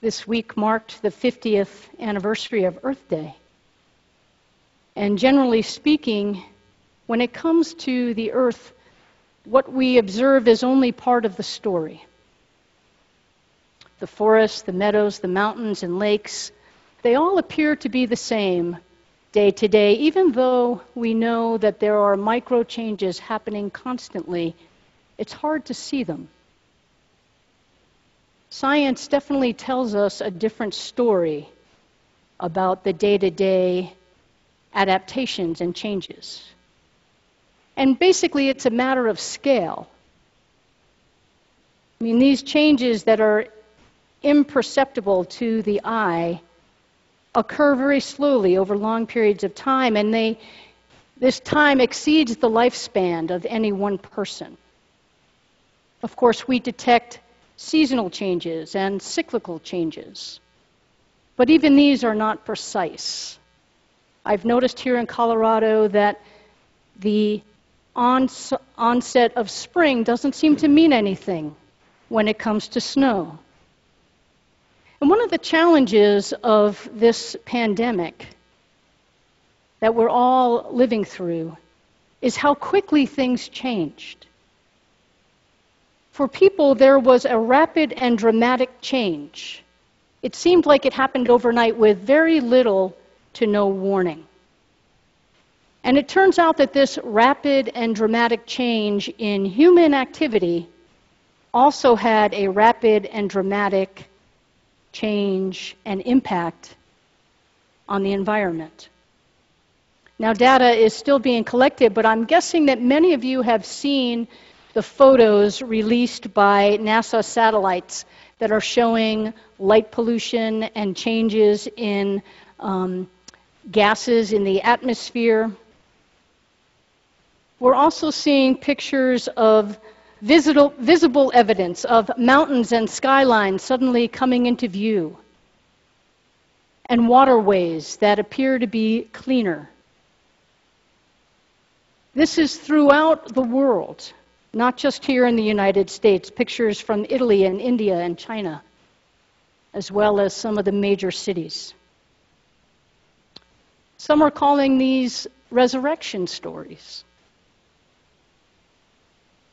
This week marked the 50th anniversary of Earth Day. And generally speaking, when it comes to the Earth, what we observe is only part of the story. The forests, the meadows, the mountains, and lakes, they all appear to be the same day to day, even though we know that there are micro changes happening constantly, it's hard to see them. Science definitely tells us a different story about the day to day adaptations and changes. And basically, it's a matter of scale. I mean, these changes that are imperceptible to the eye occur very slowly over long periods of time, and they, this time exceeds the lifespan of any one person. Of course, we detect seasonal changes and cyclical changes, but even these are not precise. I've noticed here in Colorado that the ons- onset of spring doesn't seem to mean anything when it comes to snow. And one of the challenges of this pandemic that we're all living through is how quickly things changed. For people, there was a rapid and dramatic change. It seemed like it happened overnight with very little to no warning. And it turns out that this rapid and dramatic change in human activity also had a rapid and dramatic change, and impact on the environment. Now, data is still being collected, but I'm guessing that many of you have seen the photos released by NASA satellites that are showing light pollution and changes in um, gases in the atmosphere. We're also seeing pictures of visible, visible evidence of mountains and skylines suddenly coming into view, and waterways that appear to be cleaner. This is throughout the world, not just here in the United States, pictures from Italy and India and China, as well as some of the major cities. Some are calling these resurrection stories.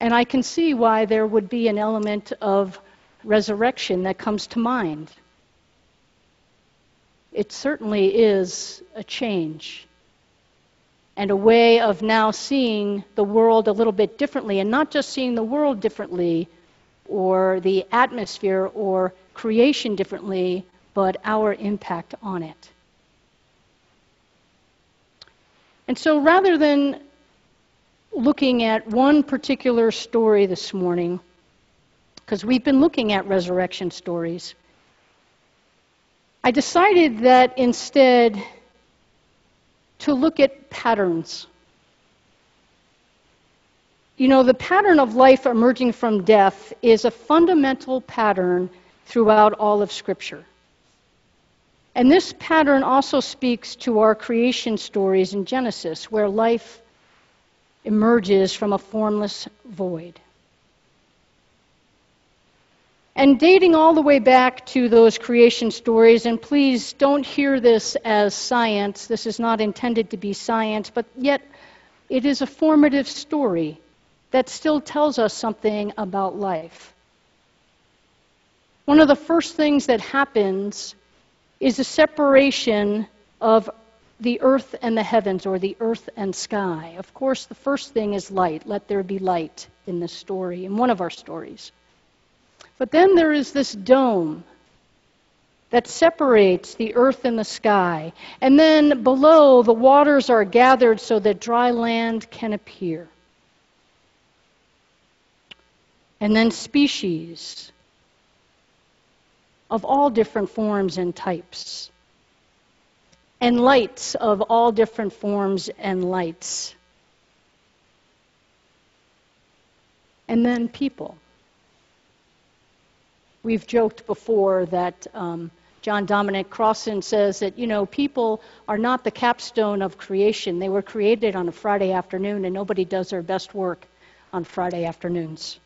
And I can see why there would be an element of resurrection that comes to mind. It certainly is a change and a way of now seeing the world a little bit differently, and not just seeing the world differently or the atmosphere or creation differently, but our impact on it. And so rather than looking at one particular story this morning, because we've been looking at resurrection stories. I decided that instead to look at patterns. You know, the pattern of life emerging from death is a fundamental pattern throughout all of Scripture. And this pattern also speaks to our creation stories in Genesis, where life emerges from a formless void. And dating all the way back to those creation stories, and please don't hear this as science, this is not intended to be science, but yet it is a formative story that still tells us something about life. One of the first things that happens is a separation of the earth and the heavens, or the earth and sky. Of course, the first thing is light. Let there be light in this story, in one of our stories. But then there is this dome that separates the earth and the sky. And then below, the waters are gathered so that dry land can appear. And then species of all different forms and types, and lights of all different forms and lights, and then people. We've joked before that um, John Dominic Crossan says that, you know, people are not the capstone of creation. They were created on a Friday afternoon, and nobody does their best work on Friday afternoons.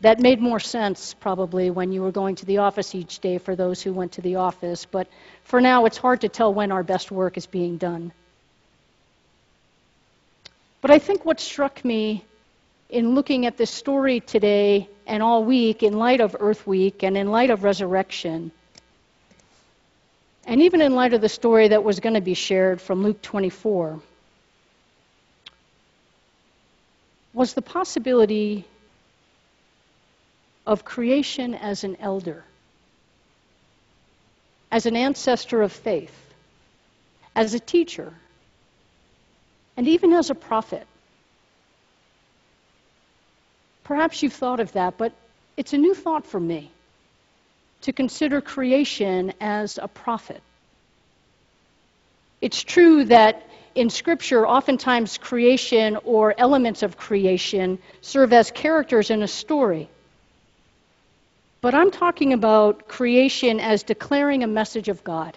That made more sense probably when you were going to the office each day for those who went to the office, but for now it's hard to tell when our best work is being done. But I think what struck me in looking at this story today and all week in light of Earth Week and in light of resurrection, and even in light of the story that was going to be shared from Luke 24, was the possibility of creation as an elder, as an ancestor of faith, as a teacher, and even as a prophet. Perhaps you've thought of that, but it's a new thought for me to consider creation as a prophet. It's true that in Scripture, oftentimes creation or elements of creation serve as characters in a story. But I'm talking about creation as declaring a message of God.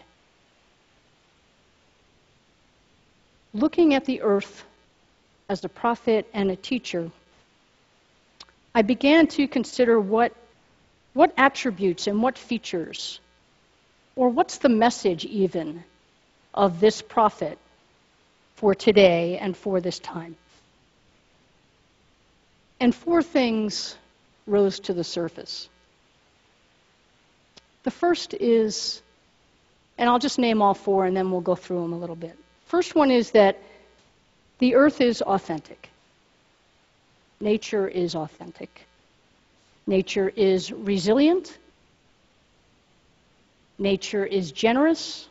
Looking at the earth as a prophet and a teacher I began to consider what, what attributes and what features, or what's the message even, of this prophet for today and for this time. And four things rose to the surface. The first is, and I'll just name all four and then we'll go through them a little bit. First one is that the earth is authentic. Nature is authentic. Nature is resilient. Nature is generous.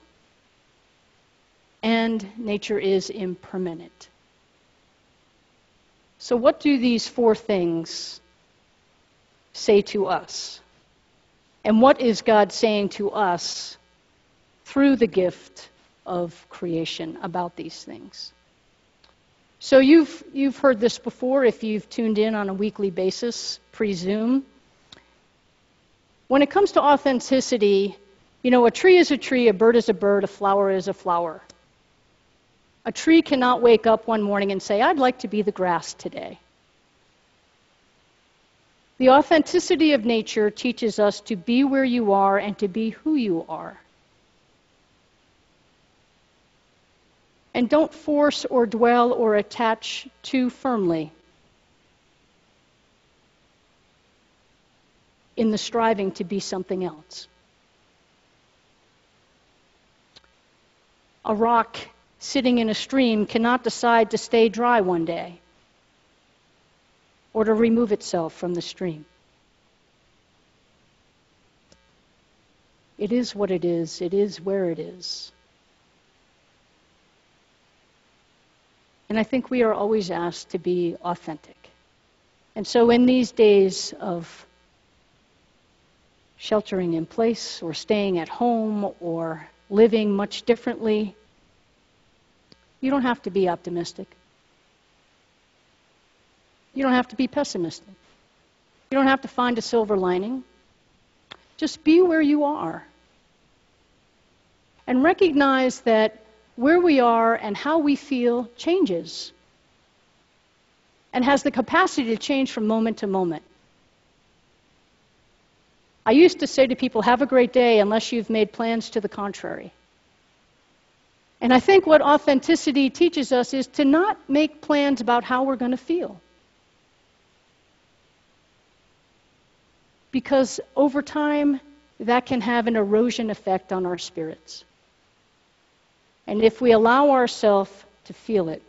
And nature is impermanent. So, what do these four things say to us? And what is God saying to us through the gift of creation about these things? So you've, you've heard this before if you've tuned in on a weekly basis, pre-Zoom. When it comes to authenticity, you know, a tree is a tree, a bird is a bird, a flower is a flower. A tree cannot wake up one morning and say, I'd like to be the grass today. The authenticity of nature teaches us to be where you are and to be who you are. And don't force or dwell or attach too firmly in the striving to be something else. A rock sitting in a stream cannot decide to stay dry one day or to remove itself from the stream. It is what it is, it is where it is. And I think we are always asked to be authentic. And so, in these days of sheltering in place or staying at home or living much differently, you don't have to be optimistic. You don't have to be pessimistic. You don't have to find a silver lining. Just be where you are. And recognize that where we are and how we feel changes and has the capacity to change from moment to moment. I used to say to people, have a great day unless you've made plans to the contrary. And I think what authenticity teaches us is to not make plans about how we're going to feel. Because over time, that can have an erosion effect on our spirits. And if we allow ourselves to feel it,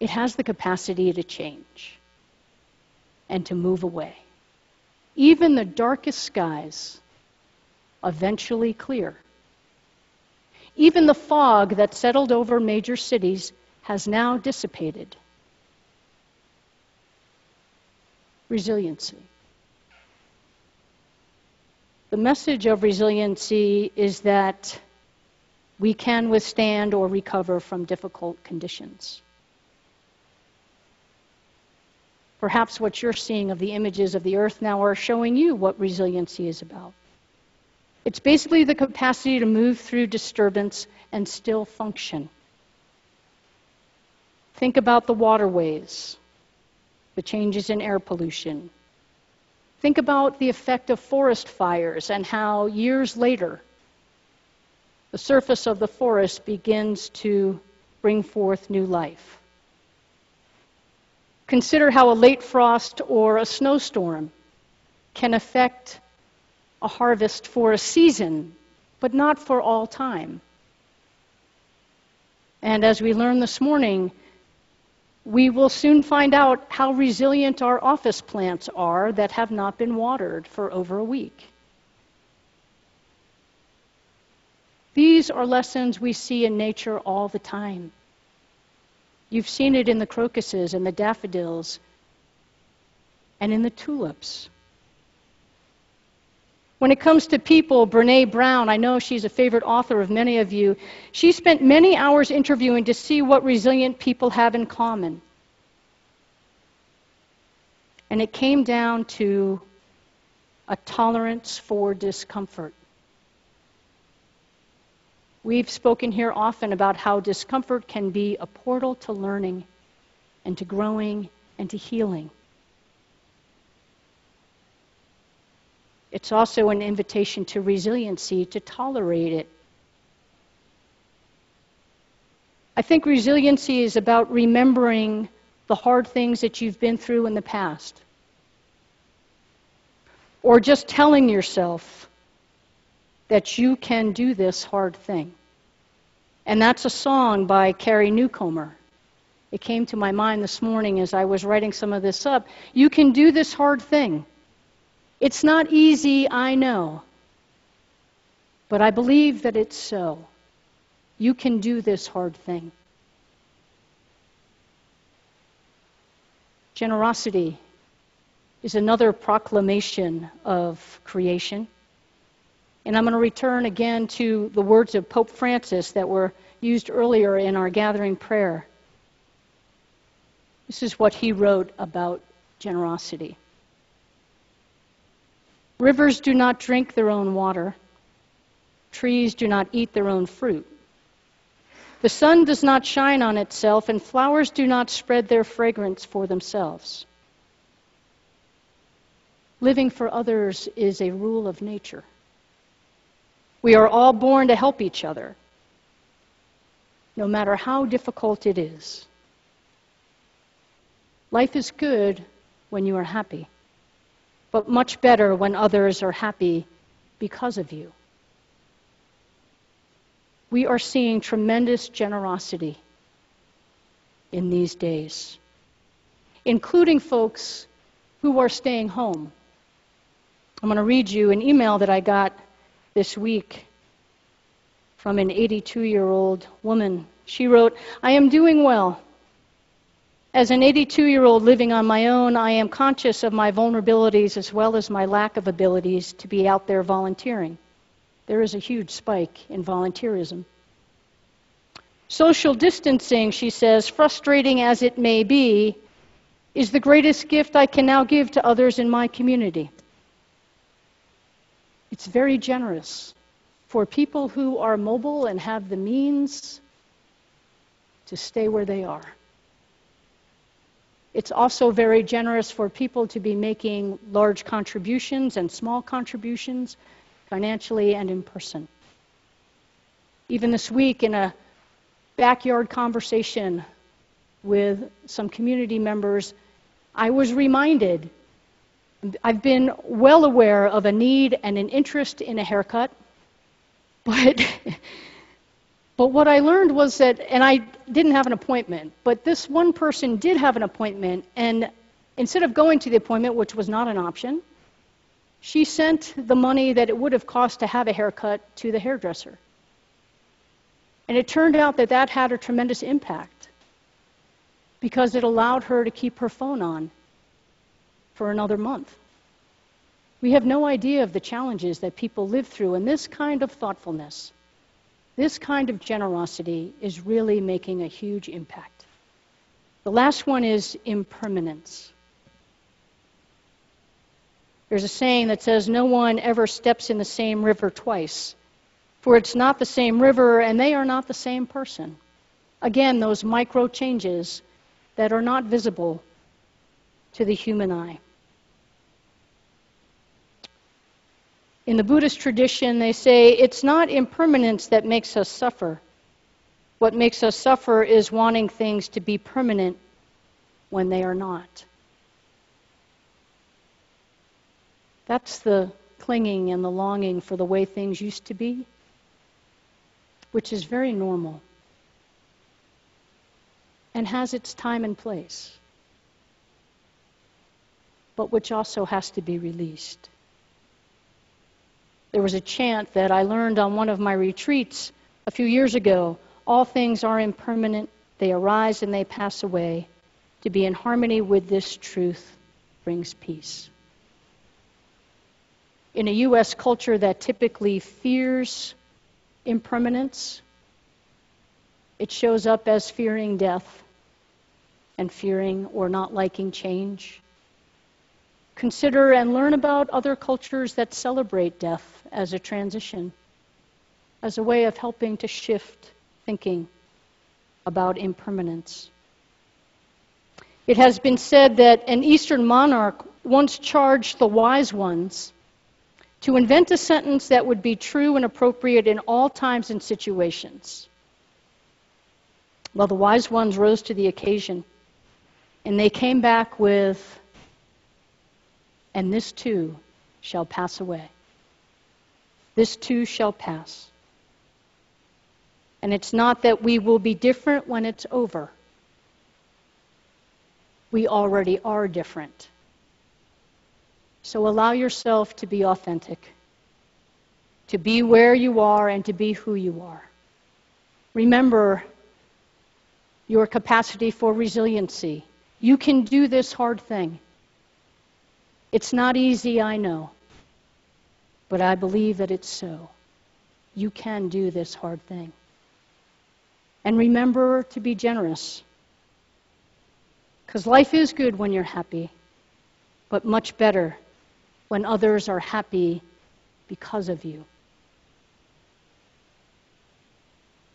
it has the capacity to change and to move away. Even the darkest skies eventually clear. Even the fog that settled over major cities has now dissipated. resiliency. The message of resiliency is that we can withstand or recover from difficult conditions. Perhaps what you're seeing of the images of the earth now are showing you what resiliency is about. It's basically the capacity to move through disturbance and still function. Think about the waterways, the changes in air pollution. Think about the effect of forest fires and how years later the surface of the forest begins to bring forth new life. Consider how a late frost or a snowstorm can affect a harvest for a season, but not for all time. And as we learned this morning, we will soon find out how resilient our office plants are that have not been watered for over a week. These are lessons we see in nature all the time. You've seen it in the crocuses and the daffodils and in the tulips. When it comes to people, Brene Brown, I know she's a favorite author of many of you. She spent many hours interviewing to see what resilient people have in common. And it came down to a tolerance for discomfort. We've spoken here often about how discomfort can be a portal to learning and to growing and to healing. It's also an invitation to resiliency, to tolerate it. I think resiliency is about remembering the hard things that you've been through in the past. Or just telling yourself that you can do this hard thing. And that's a song by Carrie Newcomer. It came to my mind this morning as I was writing some of this up. You can do this hard thing. It's not easy, I know. But I believe that it's so. You can do this hard thing. Generosity is another proclamation of creation. And I'm going to return again to the words of Pope Francis that were used earlier in our gathering prayer. This is what he wrote about generosity. Rivers do not drink their own water. Trees do not eat their own fruit. The sun does not shine on itself, and flowers do not spread their fragrance for themselves. Living for others is a rule of nature. We are all born to help each other, no matter how difficult it is. Life is good when you are happy but much better when others are happy because of you. We are seeing tremendous generosity in these days, including folks who are staying home. I'm going to read you an email that I got this week from an 82 year old woman. She wrote, I am doing well. As an 82 year old living on my own, I am conscious of my vulnerabilities as well as my lack of abilities to be out there volunteering. There is a huge spike in volunteerism. Social distancing, she says, frustrating as it may be, is the greatest gift I can now give to others in my community. It's very generous for people who are mobile and have the means to stay where they are. It's also very generous for people to be making large contributions and small contributions, financially and in person. Even this week, in a backyard conversation with some community members, I was reminded I've been well aware of a need and an interest in a haircut, but But what I learned was that, and I didn't have an appointment, but this one person did have an appointment, and instead of going to the appointment, which was not an option, she sent the money that it would have cost to have a haircut to the hairdresser. And it turned out that that had a tremendous impact because it allowed her to keep her phone on for another month. We have no idea of the challenges that people live through, and this kind of thoughtfulness, this kind of generosity is really making a huge impact. The last one is impermanence. There's a saying that says, No one ever steps in the same river twice, for it's not the same river and they are not the same person. Again, those micro changes that are not visible to the human eye. In the Buddhist tradition, they say it's not impermanence that makes us suffer. What makes us suffer is wanting things to be permanent when they are not. That's the clinging and the longing for the way things used to be, which is very normal and has its time and place, but which also has to be released. There was a chant that I learned on one of my retreats a few years ago All things are impermanent, they arise and they pass away. To be in harmony with this truth brings peace. In a U.S. culture that typically fears impermanence, it shows up as fearing death and fearing or not liking change. Consider and learn about other cultures that celebrate death as a transition, as a way of helping to shift thinking about impermanence. It has been said that an Eastern monarch once charged the wise ones to invent a sentence that would be true and appropriate in all times and situations. Well, the wise ones rose to the occasion, and they came back with, and this too shall pass away. This too shall pass. And it's not that we will be different when it's over. We already are different. So allow yourself to be authentic, to be where you are and to be who you are. Remember your capacity for resiliency. You can do this hard thing. It's not easy, I know, but I believe that it's so. You can do this hard thing. And remember to be generous. Because life is good when you're happy, but much better when others are happy because of you.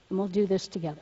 And we'll do this together.